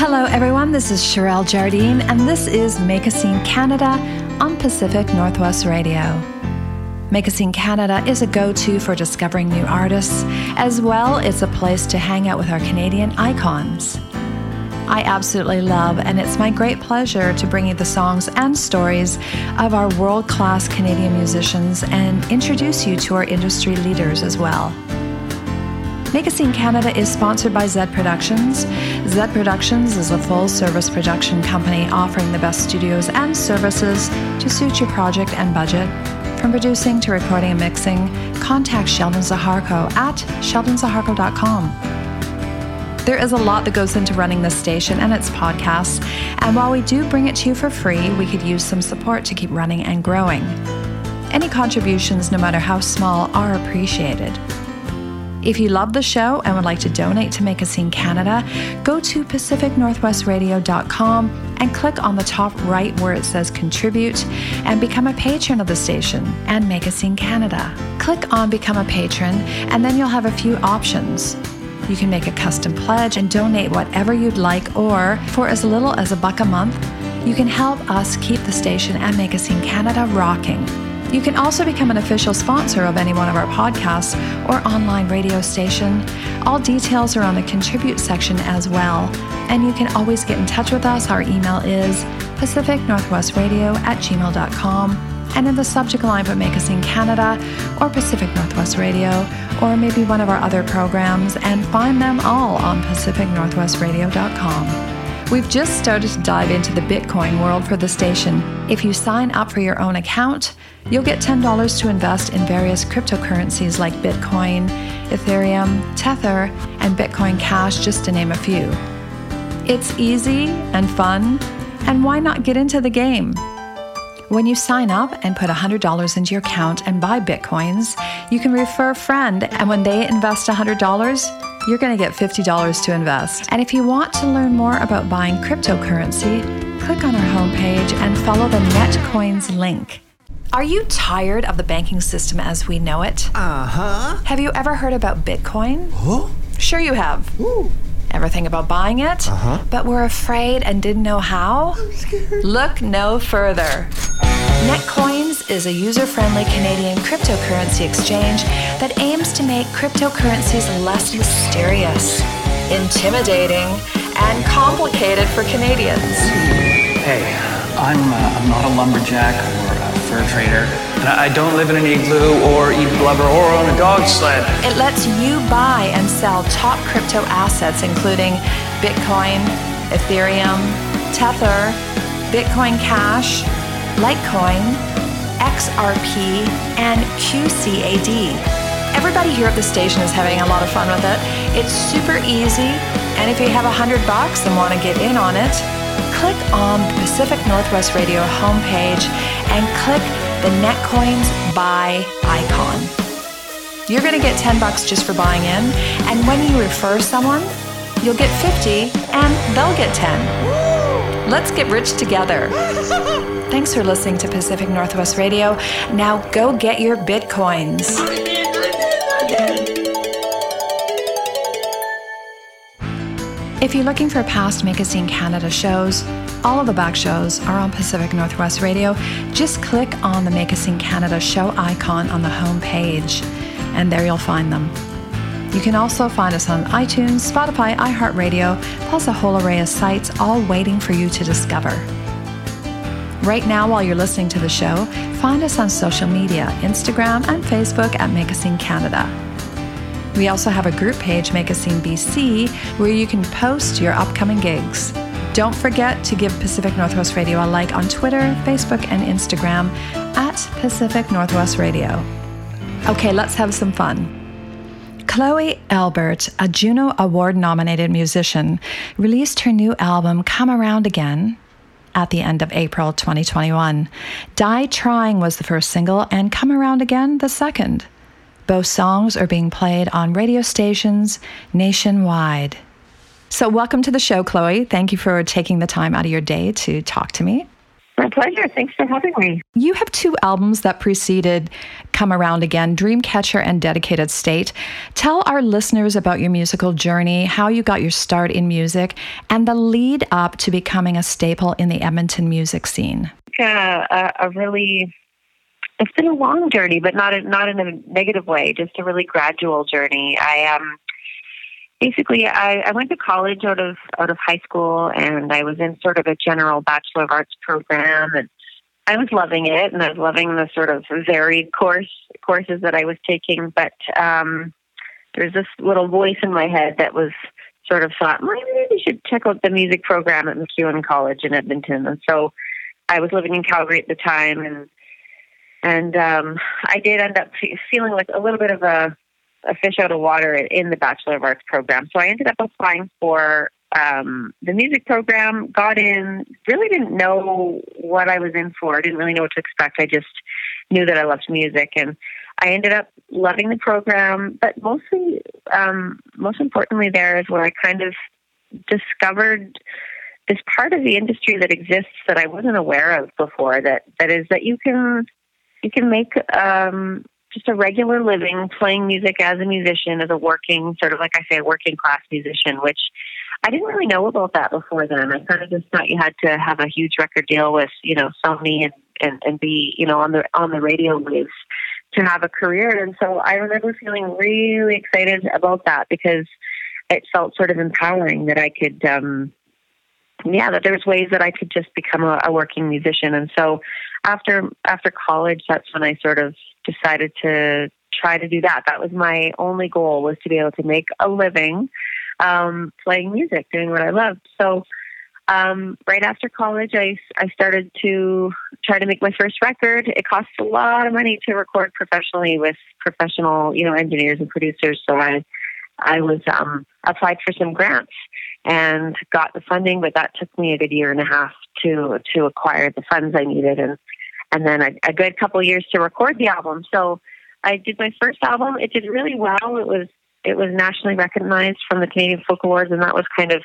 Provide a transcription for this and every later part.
Hello, everyone. This is Sherelle Jardine, and this is Make a Scene Canada on Pacific Northwest Radio. Make a Scene Canada is a go to for discovering new artists, as well it's a place to hang out with our Canadian icons. I absolutely love, and it's my great pleasure to bring you the songs and stories of our world class Canadian musicians and introduce you to our industry leaders as well. A Canada is sponsored by Zed Productions. Zed Productions is a full service production company offering the best studios and services to suit your project and budget. From producing to recording and mixing, contact Sheldon Zaharko at sheldonzaharko.com. There is a lot that goes into running this station and its podcasts, and while we do bring it to you for free, we could use some support to keep running and growing. Any contributions, no matter how small, are appreciated. If you love the show and would like to donate to Make a Scene Canada, go to pacificnorthwestradio.com and click on the top right where it says contribute and become a patron of the station and Make a Scene Canada. Click on become a patron and then you'll have a few options. You can make a custom pledge and donate whatever you'd like, or for as little as a buck a month, you can help us keep the station and Make a Scene Canada rocking. You can also become an official sponsor of any one of our podcasts or online radio station. All details are on the contribute section as well. And you can always get in touch with us. Our email is pacificnorthwestradio at gmail.com and in the subject line put Make a Scene Canada or Pacific Northwest Radio or maybe one of our other programs and find them all on pacificnorthwestradio.com. We've just started to dive into the Bitcoin world for the station. If you sign up for your own account, you'll get $10 to invest in various cryptocurrencies like Bitcoin, Ethereum, Tether, and Bitcoin Cash, just to name a few. It's easy and fun, and why not get into the game? When you sign up and put $100 into your account and buy Bitcoins, you can refer a friend, and when they invest $100, you're going to get $50 to invest. And if you want to learn more about buying cryptocurrency, click on our homepage and follow the Netcoins link. Are you tired of the banking system as we know it? Uh huh. Have you ever heard about Bitcoin? Huh? Sure, you have. Ooh. Ever think about buying it? Uh-huh. But were afraid and didn't know how? Look no further. Netcoins is a user friendly Canadian cryptocurrency exchange that aims to make cryptocurrencies less mysterious, intimidating, and complicated for Canadians. Hey, I'm, uh, I'm not a lumberjack or a fur trader, and I don't live in an igloo or eat blubber or own a dog sled. It lets you buy and sell top crypto assets, including Bitcoin, Ethereum, Tether, Bitcoin Cash, Litecoin, XRP, and QCAD. Everybody here at the station is having a lot of fun with it. It's super easy, and if you have a hundred bucks and want to get in on it, click on the Pacific Northwest Radio homepage and click the Netcoins buy icon. You're going to get 10 bucks just for buying in, and when you refer someone, you'll get 50 and they'll get 10. Let's get rich together. Thanks for listening to Pacific Northwest Radio. Now go get your bitcoins. If you're looking for past Make a Scene Canada shows, all of the back shows are on Pacific Northwest Radio. Just click on the Make a Scene Canada show icon on the home page, and there you'll find them. You can also find us on iTunes, Spotify, iHeartRadio, plus a whole array of sites all waiting for you to discover. Right now, while you're listening to the show, find us on social media Instagram and Facebook at Make a Scene Canada. We also have a group page, Make a Scene BC, where you can post your upcoming gigs. Don't forget to give Pacific Northwest Radio a like on Twitter, Facebook, and Instagram at Pacific Northwest Radio. Okay, let's have some fun. Chloe Albert, a Juno Award nominated musician, released her new album Come Around Again at the end of April 2021. Die Trying was the first single, and Come Around Again the second. Both songs are being played on radio stations nationwide. So, welcome to the show, Chloe. Thank you for taking the time out of your day to talk to me. My pleasure. Thanks for having me. You have two albums that preceded Come Around Again Dreamcatcher and Dedicated State. Tell our listeners about your musical journey, how you got your start in music, and the lead up to becoming a staple in the Edmonton music scene. Uh, a, a really it's been a long journey, but not a, not in a negative way. Just a really gradual journey. I um basically I, I went to college out of out of high school, and I was in sort of a general Bachelor of Arts program, and I was loving it, and I was loving the sort of varied course courses that I was taking. But um, there's this little voice in my head that was sort of thought, maybe you should check out the music program at MacEwan College in Edmonton. And so I was living in Calgary at the time, and and um, I did end up feeling like a little bit of a, a fish out of water in the Bachelor of Arts program. So I ended up applying for um, the music program, got in, really didn't know what I was in for, didn't really know what to expect. I just knew that I loved music and I ended up loving the program, but mostly, um, most importantly, there is where I kind of discovered this part of the industry that exists that I wasn't aware of before. That that is that you can you can make um, just a regular living playing music as a musician, as a working, sort of like I say, a working class musician, which I didn't really know about that before then. I kind of just thought you had to have a huge record deal with, you know, Sony and, and, and be, you know, on the on the radio waves to have a career. And so I remember feeling really excited about that because it felt sort of empowering that I could um yeah, that there was ways that I could just become a, a working musician. And so after after college, that's when I sort of decided to try to do that. That was my only goal was to be able to make a living um, playing music, doing what I loved. So um, right after college, I, I started to try to make my first record. It costs a lot of money to record professionally with professional, you know, engineers and producers. So I, I was um, applied for some grants and got the funding, but that took me a good year and a half to to acquire the funds I needed, and and then a, a good couple years to record the album. So I did my first album. It did really well. It was it was nationally recognized from the Canadian Folk Awards, and that was kind of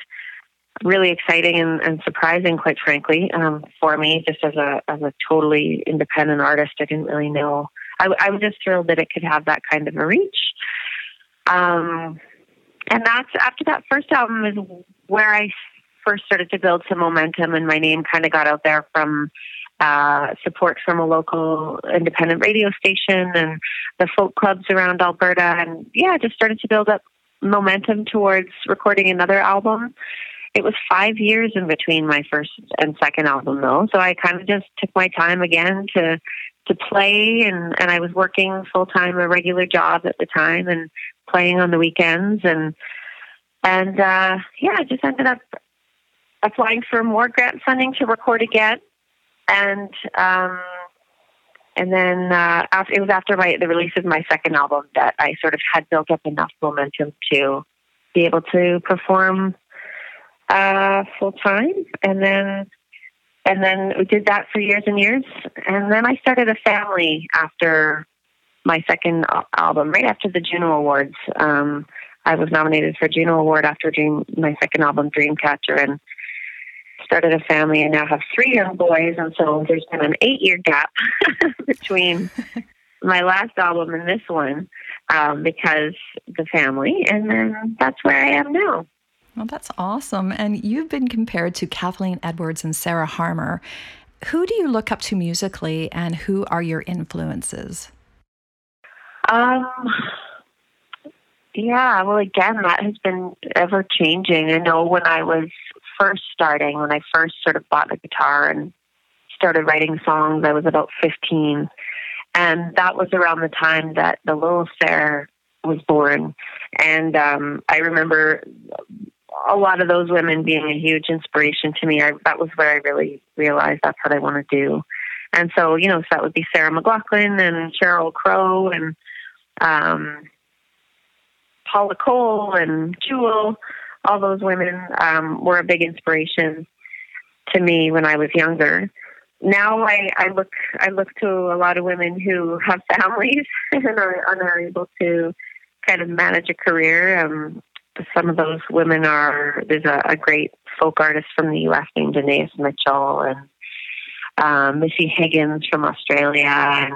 really exciting and, and surprising, quite frankly, um, for me. Just as a as a totally independent artist, I didn't really know. I, I was just thrilled that it could have that kind of a reach. Um, and that's after that first album is where I first started to build some momentum, and my name kind of got out there from uh, support from a local independent radio station and the folk clubs around Alberta, and yeah, just started to build up momentum towards recording another album. It was five years in between my first and second album, though, so I kind of just took my time again to to play, and and I was working full time, a regular job at the time, and playing on the weekends, and and uh, yeah, I just ended up applying for more grant funding to record again, and um, and then uh, after, it was after my the release of my second album that I sort of had built up enough momentum to be able to perform uh, full time, and then and then we did that for years and years, and then I started a family after my second album, right after the Juno Awards. Um, I was nominated for Juno Award after doing my second album, Dreamcatcher, and started a family and now have three young boys. And so there's been an eight year gap between my last album and this one um, because the family. And then that's where I am now. Well, that's awesome. And you've been compared to Kathleen Edwards and Sarah Harmer. Who do you look up to musically, and who are your influences? Um, yeah, well, again, that has been ever changing. I know when I was first starting, when I first sort of bought a guitar and started writing songs, I was about 15. And that was around the time that the Lilith Fair was born. And um, I remember a lot of those women being a huge inspiration to me. I, that was where I really realized that's what I want to do. And so, you know, so that would be Sarah McLachlan and Sheryl Crow and um, Paula Cole and Jewel, all those women um, were a big inspiration to me when I was younger. Now I, I look I look to a lot of women who have families and are, and are able to kind of manage a career. Um, some of those women are there's a, a great folk artist from the U.S. named Anais Mitchell, and um, Missy Higgins from Australia. And,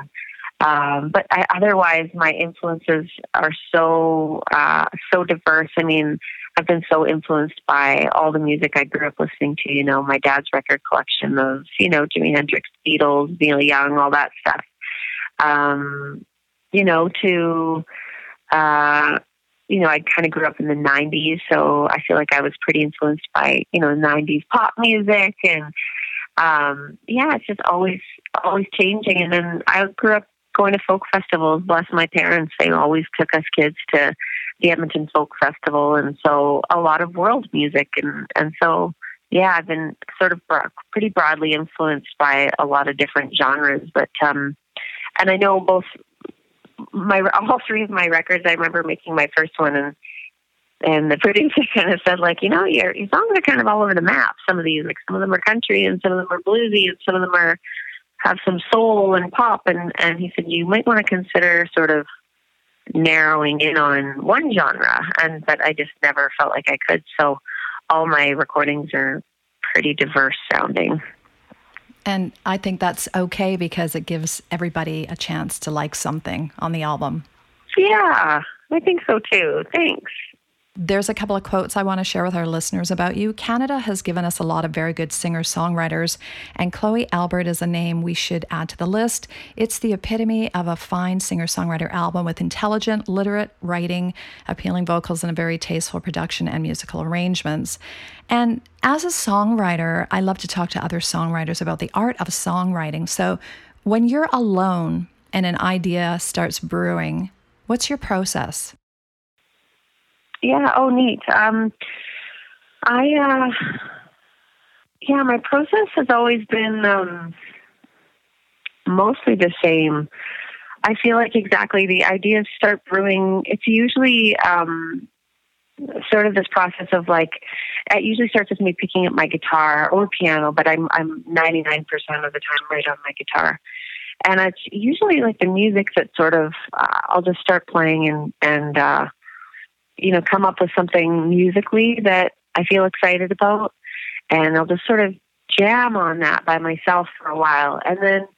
um, but I, otherwise, my influences are so uh, so diverse. I mean, I've been so influenced by all the music I grew up listening to. You know, my dad's record collection of you know Jimi Hendrix, Beatles, Neil Young, all that stuff. Um, you know, to uh, you know, I kind of grew up in the 90s, so I feel like I was pretty influenced by, you know, 90s pop music and um yeah, it's just always always changing and then I grew up going to folk festivals. Bless my parents, they always took us kids to the Edmonton Folk Festival and so a lot of world music and and so yeah, I've been sort of pretty broadly influenced by a lot of different genres, but um and I know both my all three of my records. I remember making my first one, and and the producer kind of said, like, you know, your your songs are kind of all over the map. Some of these, like, some of them are country, and some of them are bluesy, and some of them are have some soul and pop. And and he said, you might want to consider sort of narrowing in on one genre. And but I just never felt like I could. So all my recordings are pretty diverse sounding. And I think that's okay because it gives everybody a chance to like something on the album. Yeah, I think so too. Thanks. There's a couple of quotes I want to share with our listeners about you. Canada has given us a lot of very good singer songwriters, and Chloe Albert is a name we should add to the list. It's the epitome of a fine singer songwriter album with intelligent, literate writing, appealing vocals, and a very tasteful production and musical arrangements. And as a songwriter, I love to talk to other songwriters about the art of songwriting. So when you're alone and an idea starts brewing, what's your process? Yeah. Oh, neat. Um, I, uh, yeah, my process has always been um, mostly the same. I feel like exactly the ideas start brewing. It's usually um, sort of this process of like it usually starts with me picking up my guitar or piano, but I'm I'm 99% of the time right on my guitar. And it's usually like the music that sort of uh, I'll just start playing and and uh you know, come up with something musically that I feel excited about. And I'll just sort of jam on that by myself for a while. And then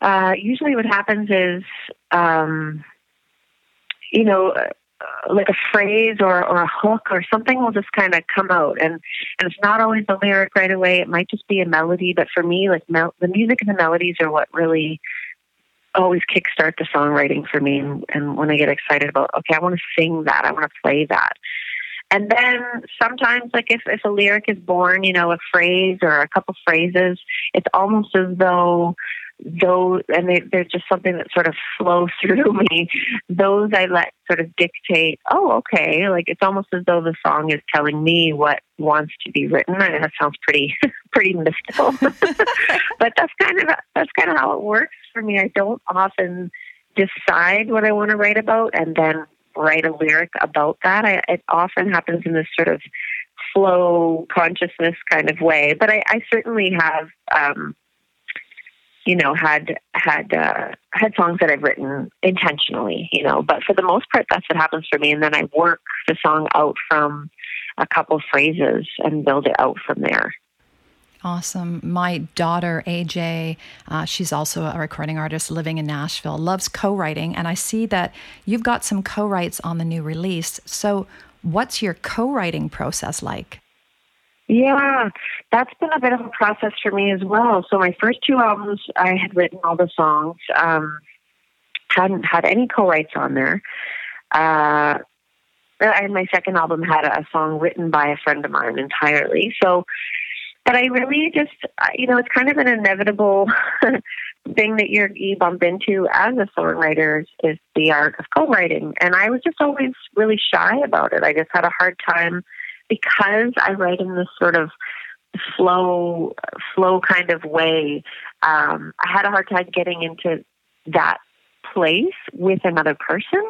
uh, usually what happens is, um, you know, uh, like a phrase or, or a hook or something will just kind of come out and and it's not always the lyric right away it might just be a melody but for me like mel- the music and the melodies are what really always kickstart the songwriting for me. And, when I get excited about, okay, I want to sing that, I want to play that. And then sometimes, like if, if a lyric is born, you know, a phrase or a couple phrases, it's almost as though those, and they, there's just something that sort of flows through me. Those I let sort of dictate, oh, okay, like it's almost as though the song is telling me what wants to be written. And that sounds pretty, pretty mystical, but that's kind of, that's kind of how it works for me. I don't often decide what I want to write about and then write a lyric about that. I, it often happens in this sort of flow consciousness kind of way. But I, I certainly have, um, you know, had had uh, had songs that I've written intentionally, you know. But for the most part, that's what happens for me. And then I work the song out from a couple phrases and build it out from there. Awesome. My daughter, AJ, uh, she's also a recording artist living in Nashville, loves co writing. And I see that you've got some co writes on the new release. So, what's your co writing process like? Yeah, that's been a bit of a process for me as well. So, my first two albums, I had written all the songs, um, hadn't had any co writes on there. Uh, and my second album had a song written by a friend of mine entirely. So but I really just, you know, it's kind of an inevitable thing that you're, you bump into as a songwriter is the art of co-writing. And I was just always really shy about it. I just had a hard time because I write in this sort of flow, flow kind of way. Um, I had a hard time getting into that place with another person.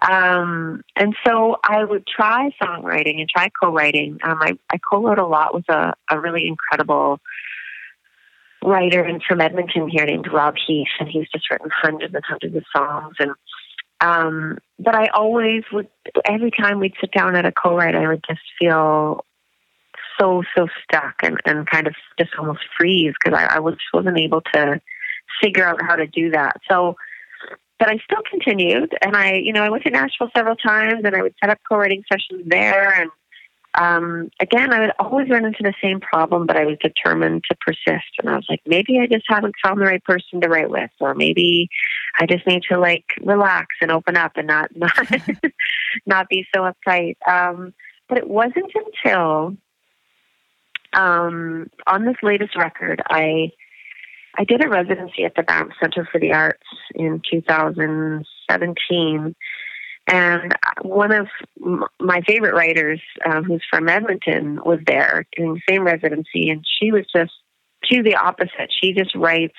Um, and so I would try songwriting and try co-writing. Um, I, I co-wrote a lot with a, a really incredible writer and from Edmonton here named Rob Heath, and he's just written hundreds and hundreds of songs. And um, but I always would every time we'd sit down at a co-write, I would just feel so so stuck and and kind of just almost freeze because I, I was wasn't able to figure out how to do that. So, but I still continued, and I you know I went to Nashville several times, and I would set up co-writing sessions there, and um, again I would always run into the same problem, but I was determined to persist, and I was like maybe I just haven't found the right person to write with, or maybe I just need to like relax and open up and not not not be so uptight. Um, but it wasn't until um, on this latest record, I I did a residency at the Banff Center for the Arts in 2017, and one of my favorite writers, um, who's from Edmonton, was there doing the same residency, and she was just she's the opposite. She just writes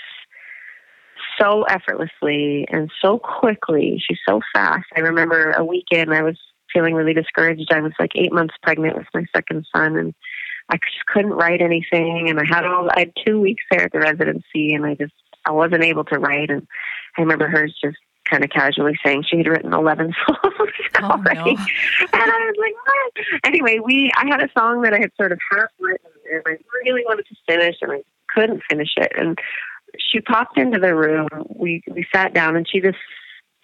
so effortlessly and so quickly. She's so fast. I remember a weekend I was feeling really discouraged. I was like eight months pregnant with my second son, and I just couldn't write anything. And I had all I had two weeks there at the residency, and I just I wasn't able to write. And I remember her just kind of casually saying she had written 11 songs oh, already. No. And I was like, what? Anyway, we, I had a song that I had sort of half written and I really wanted to finish and I couldn't finish it. And she popped into the room. We, we sat down and she just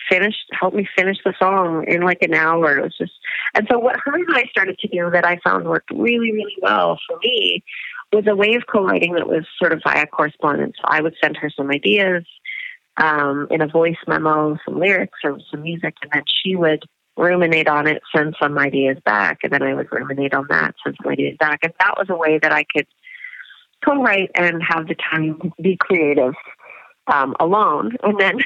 finished, helped me finish the song in like an hour. It was just, and so what her and I started to do that I found worked really, really well for me was a way of co-writing that was sort of via correspondence. So I would send her some ideas um, in a voice memo, some lyrics or some music, and then she would ruminate on it, send some ideas back, and then I would ruminate on that, send some ideas back. And that was a way that I could co-write and have the time to be creative um, alone and then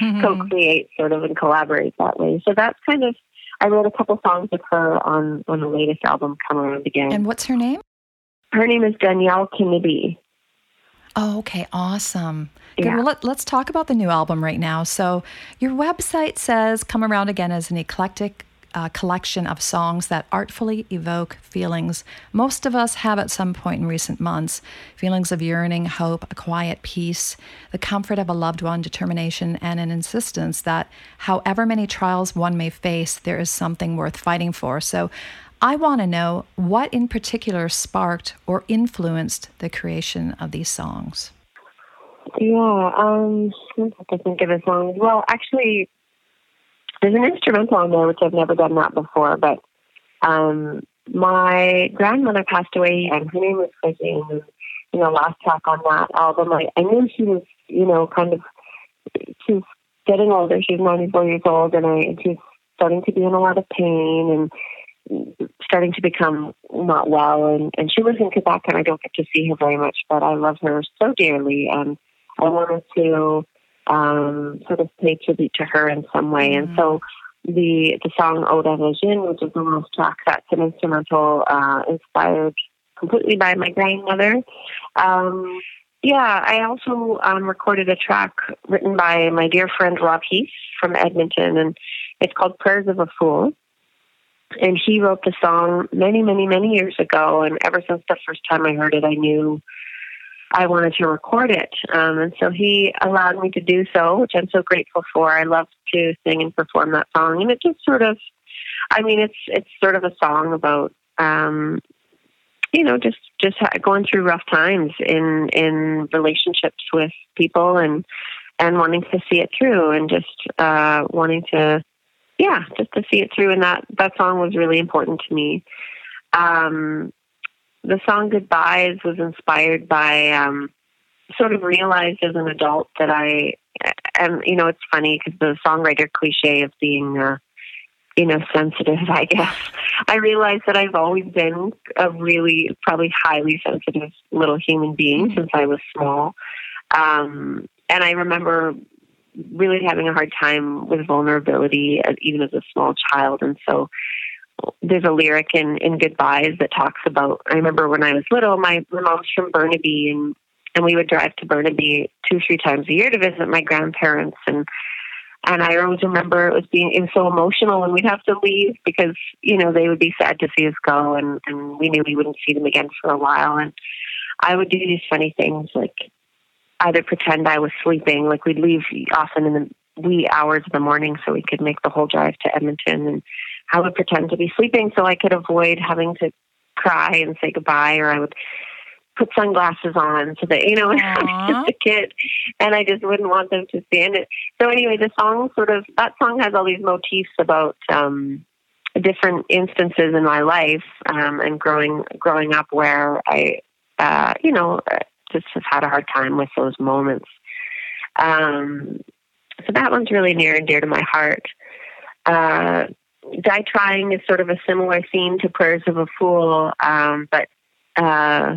mm-hmm. co-create sort of and collaborate that way. So that's kind of I wrote a couple songs with her on on the latest album, Come Around Again. And what's her name? Her name is Danielle Kennedy. Oh, okay, awesome. Good. Yeah. Well, let, let's talk about the new album right now. So, your website says "Come Around Again" is an eclectic a collection of songs that artfully evoke feelings most of us have at some point in recent months feelings of yearning, hope, a quiet peace, the comfort of a loved one, determination, and an insistence that however many trials one may face, there is something worth fighting for. So, I want to know what in particular sparked or influenced the creation of these songs. Yeah, um, I think of a song. Well, actually, there's an instrumental on there which I've never done that before, but um, my grandmother passed away, and her name was Fuzzy. And you know, last track on that album, I, I knew she was, you know, kind of she's getting older. She's 94 years old, and I and she's starting to be in a lot of pain and starting to become not well. And and she lives in Quebec, and I don't get to see her very much, but I love her so dearly, and I wanted to um, sort of pay tribute to her in some way. Mm-hmm. And so the the song Ode Vision, which is the last track, that's an instrumental uh, inspired completely by my grandmother. Um, yeah, I also um, recorded a track written by my dear friend Rob Heath from Edmonton, and it's called Prayers of a Fool. And he wrote the song many, many, many years ago. And ever since the first time I heard it, I knew I wanted to record it. Um, and so he allowed me to do so, which I'm so grateful for. I love to sing and perform that song. And it just sort of, I mean, it's, it's sort of a song about, um, you know, just, just going through rough times in, in relationships with people and, and wanting to see it through and just, uh, wanting to, yeah, just to see it through. And that, that song was really important to me. Um, the song Goodbyes was inspired by um, sort of realized as an adult that I, and you know, it's funny because the songwriter cliche of being, uh, you know, sensitive, I guess. I realized that I've always been a really, probably highly sensitive little human being since I was small. Um, and I remember really having a hard time with vulnerability, as, even as a small child. And so there's a lyric in in Goodbyes that talks about. I remember when I was little, my, my mom's from Burnaby, and and we would drive to Burnaby two three times a year to visit my grandparents, and and I always remember it was being it was so emotional, and we'd have to leave because you know they would be sad to see us go, and and we knew we wouldn't see them again for a while, and I would do these funny things like either pretend I was sleeping, like we'd leave often in the wee hours of the morning so we could make the whole drive to Edmonton and I would pretend to be sleeping so I could avoid having to cry and say goodbye, or I would put sunglasses on so that you know when I was just a kid, and I just wouldn't want them to stand it. So anyway, the song sort of that song has all these motifs about um, different instances in my life um, and growing growing up where I, uh, you know, just have had a hard time with those moments. Um, so that one's really near and dear to my heart. Uh, Die Trying is sort of a similar theme to Prayers of a Fool, um, but uh,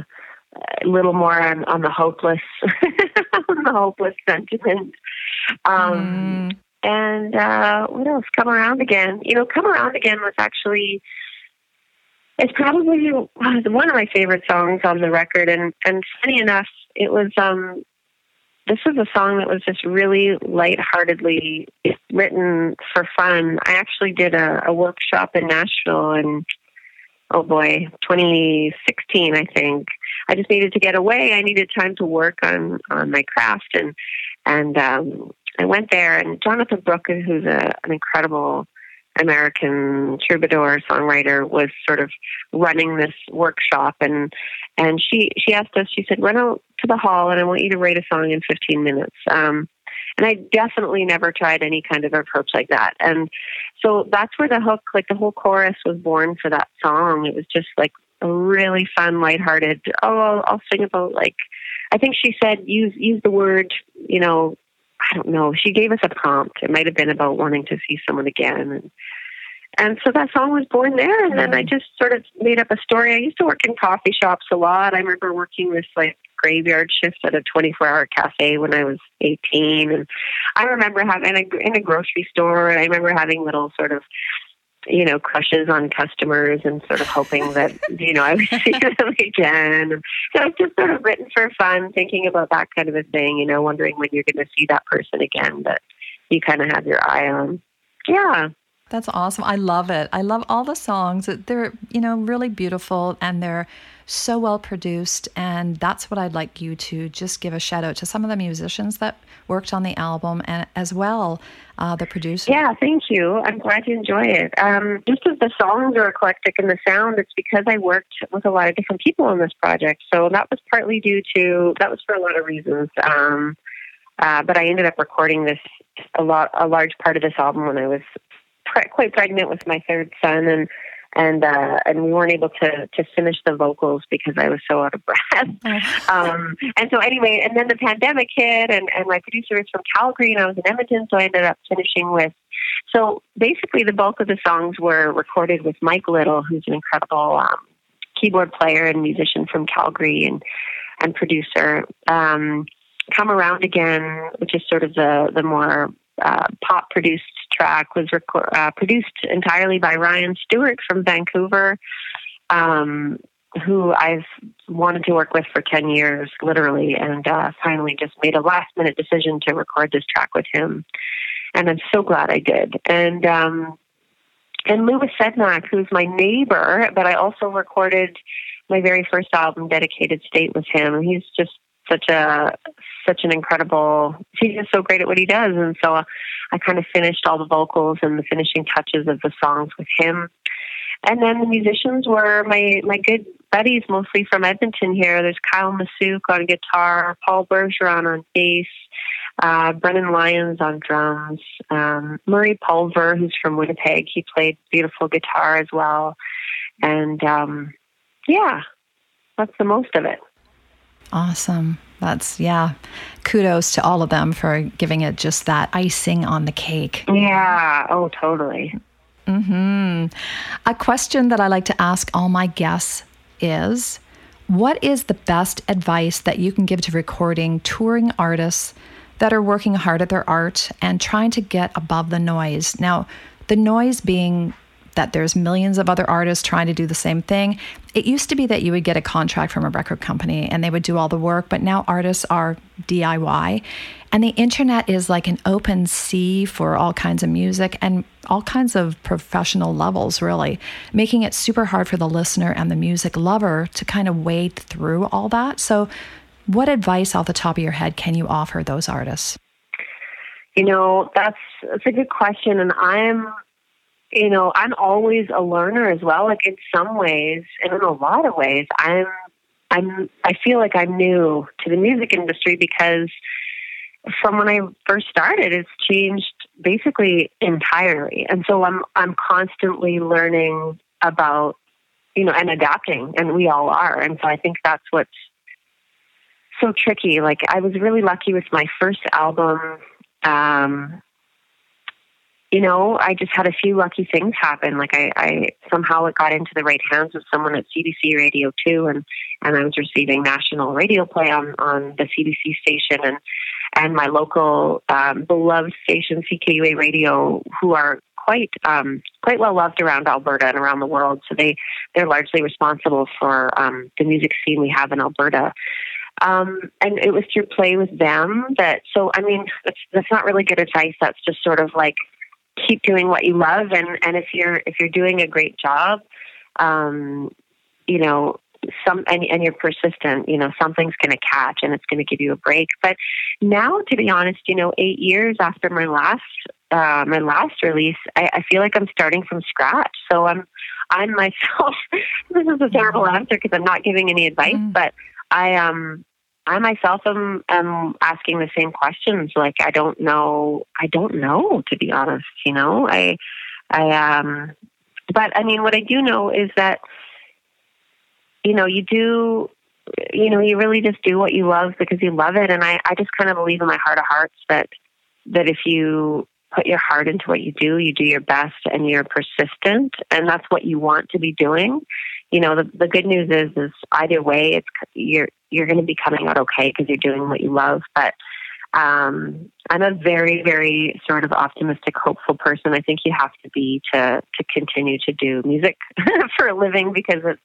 a little more on, on the hopeless, on the hopeless sentiment. Um, mm. And uh, what else? Come around again. You know, come around again was actually it's probably one of my favorite songs on the record. And and funny enough, it was um this was a song that was just really lightheartedly written for fun. I actually did a, a workshop in Nashville and oh boy, 2016, I think. I just needed to get away. I needed time to work on on my craft, and and um, I went there. And Jonatha Brooke, who's a, an incredible American troubadour songwriter, was sort of running this workshop, and and she she asked us. She said, "Run out to the hall, and I want you to write a song in 15 minutes." Um, and I definitely never tried any kind of approach like that. And so that's where the hook, like the whole chorus, was born for that song. It was just like a really fun, lighthearted. Oh, I'll, I'll sing about like. I think she said use use the word, you know, I don't know. She gave us a prompt. It might have been about wanting to see someone again, and and so that song was born there. And then I mm-hmm. just sort of made up a story. I used to work in coffee shops a lot. I remember working this like graveyard shift at a 24 hour cafe when I was 18, and I remember having in a, in a grocery store. And I remember having little sort of you know, crushes on customers and sort of hoping that, you know, I would see them again. So it's just sort of written for fun, thinking about that kind of a thing, you know, wondering when you're going to see that person again that you kind of have your eye on. Yeah. That's awesome. I love it. I love all the songs. They're, you know, really beautiful and they're so well produced. And that's what I'd like you to just give a shout out to some of the musicians that worked on the album and as well uh, the producer. Yeah, thank you. I'm glad you enjoy it. Um, just as the songs are eclectic in the sound, it's because I worked with a lot of different people on this project. So that was partly due to, that was for a lot of reasons. Um, uh, but I ended up recording this a lot, a large part of this album when I was pre- quite pregnant with my third son, and and uh, and we weren't able to to finish the vocals because I was so out of breath. um, and so anyway, and then the pandemic hit, and and my producer is from Calgary, and I was in Edmonton, so I ended up finishing with. So basically, the bulk of the songs were recorded with Mike Little, who's an incredible um, keyboard player and musician from Calgary, and and producer. Um, Come Around Again, which is sort of the the more uh, pop produced track was rec- uh, produced entirely by Ryan Stewart from Vancouver, um, who I've wanted to work with for 10 years, literally, and uh, finally just made a last minute decision to record this track with him. And I'm so glad I did. And, um, and Louis Sednak, who's my neighbor, but I also recorded my very first album, Dedicated State, with him. He's just such a such an incredible. He's just so great at what he does, and so I kind of finished all the vocals and the finishing touches of the songs with him. And then the musicians were my my good buddies, mostly from Edmonton. Here, there's Kyle Masuk on guitar, Paul Bergeron on bass, uh, Brennan Lyons on drums, um, Murray Pulver, who's from Winnipeg. He played beautiful guitar as well, and um, yeah, that's the most of it. Awesome. That's, yeah, kudos to all of them for giving it just that icing on the cake. Yeah. Oh, totally. Hmm. A question that I like to ask all my guests is what is the best advice that you can give to recording touring artists that are working hard at their art and trying to get above the noise? Now, the noise being that there's millions of other artists trying to do the same thing. It used to be that you would get a contract from a record company and they would do all the work, but now artists are DIY. And the internet is like an open sea for all kinds of music and all kinds of professional levels, really, making it super hard for the listener and the music lover to kind of wade through all that. So, what advice off the top of your head can you offer those artists? You know, that's, that's a good question. And I'm you know, I'm always a learner as well. Like in some ways, and in a lot of ways, I'm, I'm, I feel like I'm new to the music industry because from when I first started, it's changed basically entirely. And so I'm, I'm constantly learning about, you know, and adapting, and we all are. And so I think that's what's so tricky. Like I was really lucky with my first album. Um, you know, I just had a few lucky things happen. Like I, I somehow it got into the right hands of someone at CBC Radio Two, and and I was receiving national radio play on on the CBC station and and my local um, beloved station CKUA Radio, who are quite um, quite well loved around Alberta and around the world. So they they're largely responsible for um, the music scene we have in Alberta. Um, and it was through play with them that. So I mean, that's, that's not really good advice. That's just sort of like keep doing what you love and and if you're if you're doing a great job um you know some and, and you're persistent you know something's going to catch and it's going to give you a break. But now to be honest you know eight years after my last uh, my last release I, I feel like i'm starting from scratch. So i'm i'm myself this is a terrible answer because i'm not giving any advice mm. but i um I myself am, am asking the same questions. Like, I don't know. I don't know, to be honest. You know, I, I, um, but I mean, what I do know is that, you know, you do, you know, you really just do what you love because you love it. And I, I just kind of believe in my heart of hearts that, that if you put your heart into what you do, you do your best and you're persistent and that's what you want to be doing. You know, the, the good news is, is either way, it's, you're, you're going to be coming out okay because you're doing what you love. But um, I'm a very, very sort of optimistic, hopeful person. I think you have to be to to continue to do music for a living because it's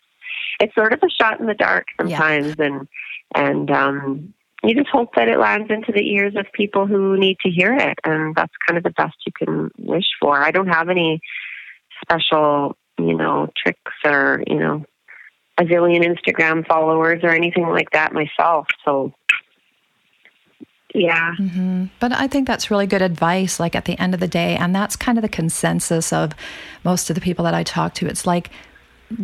it's sort of a shot in the dark sometimes, yeah. and and um, you just hope that it lands into the ears of people who need to hear it, and that's kind of the best you can wish for. I don't have any special, you know, tricks or you know a zillion Instagram followers or anything like that myself. So, yeah. Mm-hmm. But I think that's really good advice, like at the end of the day. And that's kind of the consensus of most of the people that I talk to. It's like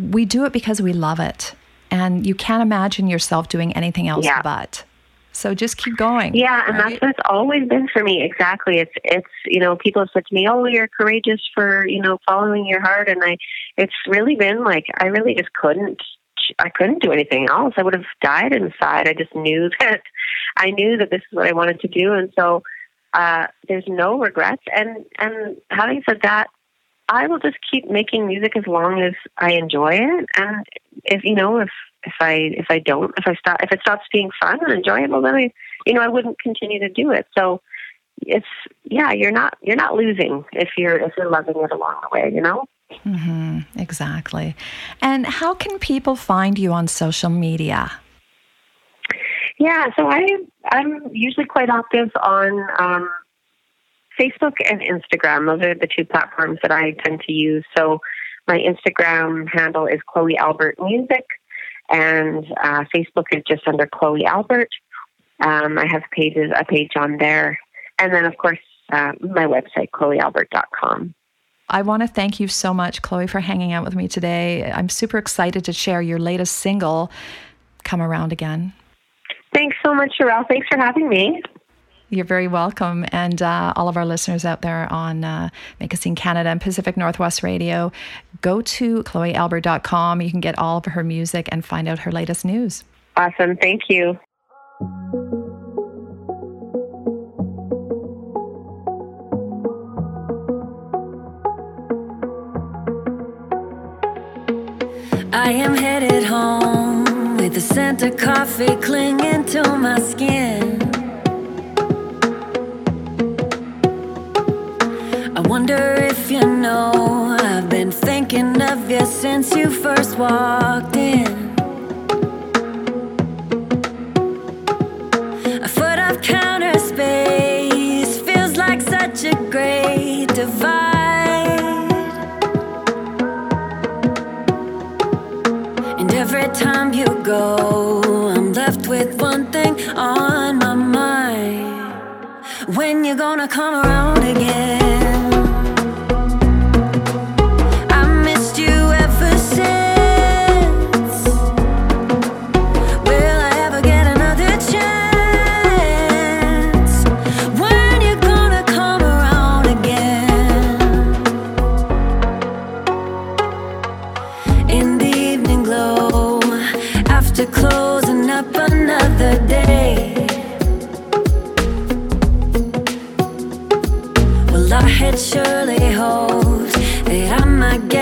we do it because we love it. And you can't imagine yourself doing anything else yeah. but. So just keep going. Yeah, and that's what it's always been for me. Exactly. It's it's you know people have said to me, "Oh, you're courageous for you know following your heart," and I, it's really been like I really just couldn't I couldn't do anything else. I would have died inside. I just knew that I knew that this is what I wanted to do, and so uh, there's no regrets. And and having said that, I will just keep making music as long as I enjoy it. And if you know, if if I if I don't, if I stop, if it stops being fun and enjoyable, then I, you know, I wouldn't continue to do it. So it's yeah, you're not you're not losing if you're if you're loving it along the way. You know. Mm-hmm, exactly. And how can people find you on social media? Yeah, so I I'm usually quite active on um, Facebook and Instagram. Those are the two platforms that I tend to use. So my Instagram handle is Chloe Albert Music, and uh, Facebook is just under Chloe Albert. Um, I have pages a page on there, and then of course uh, my website chloealbert.com. I want to thank you so much, Chloe, for hanging out with me today. I'm super excited to share your latest single, Come Around Again. Thanks so much, Sherelle. Thanks for having me. You're very welcome. And uh, all of our listeners out there on uh, Make a Scene Canada and Pacific Northwest Radio, go to chloealbert.com. You can get all of her music and find out her latest news. Awesome. Thank you. I am headed home with the scent of coffee clinging to my skin. I wonder if you know I've been thinking of you since you first walked in. Go, I'm left with one thing on my mind. When you gonna come around again? Had surely hoped that I might get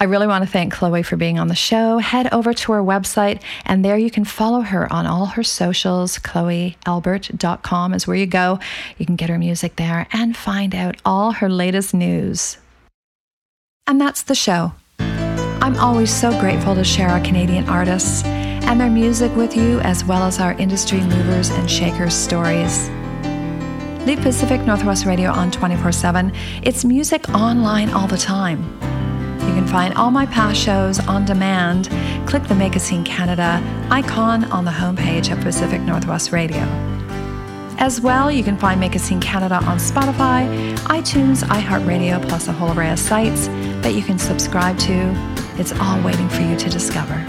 I really want to thank Chloe for being on the show. Head over to her website, and there you can follow her on all her socials. ChloeAlbert.com is where you go. You can get her music there and find out all her latest news. And that's the show. I'm always so grateful to share our Canadian artists and their music with you, as well as our industry movers and shakers stories. Leave Pacific Northwest Radio on 24 7. It's music online all the time. You can find all my past shows on demand. Click the Make a Scene Canada icon on the homepage of Pacific Northwest Radio. As well, you can find Make a Scene Canada on Spotify, iTunes, iHeartRadio, plus a whole array of sites that you can subscribe to. It's all waiting for you to discover.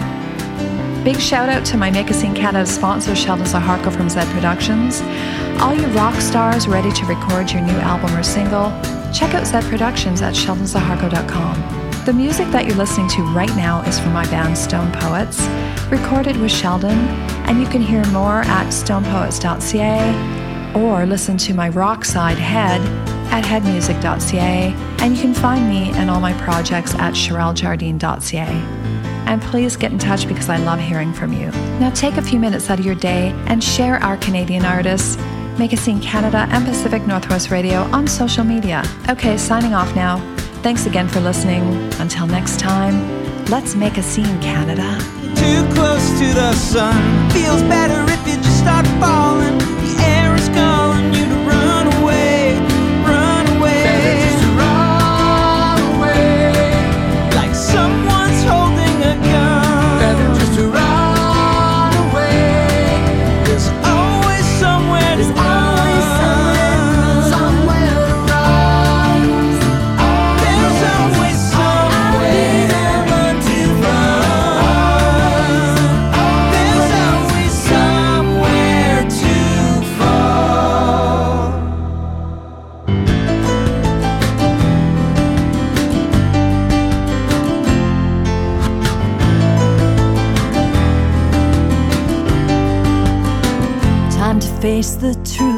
Big shout out to my Make a Scene Canada sponsor, Sheldon Zaharko from Zed Productions. All you rock stars ready to record your new album or single, check out Zed Productions at sheldonzaharko.com. The music that you're listening to right now is from my band Stone Poets, recorded with Sheldon, and you can hear more at stonepoets.ca or listen to my rock side Head at headmusic.ca, and you can find me and all my projects at cheryljardine.ca. And please get in touch because I love hearing from you. Now take a few minutes out of your day and share our Canadian artists, Make a Scene Canada and Pacific Northwest Radio on social media. Okay, signing off now. Thanks again for listening. Until next time, let's make a scene, Canada. Too close to the sun. Feels better if you just start falling. The air is calling face the truth.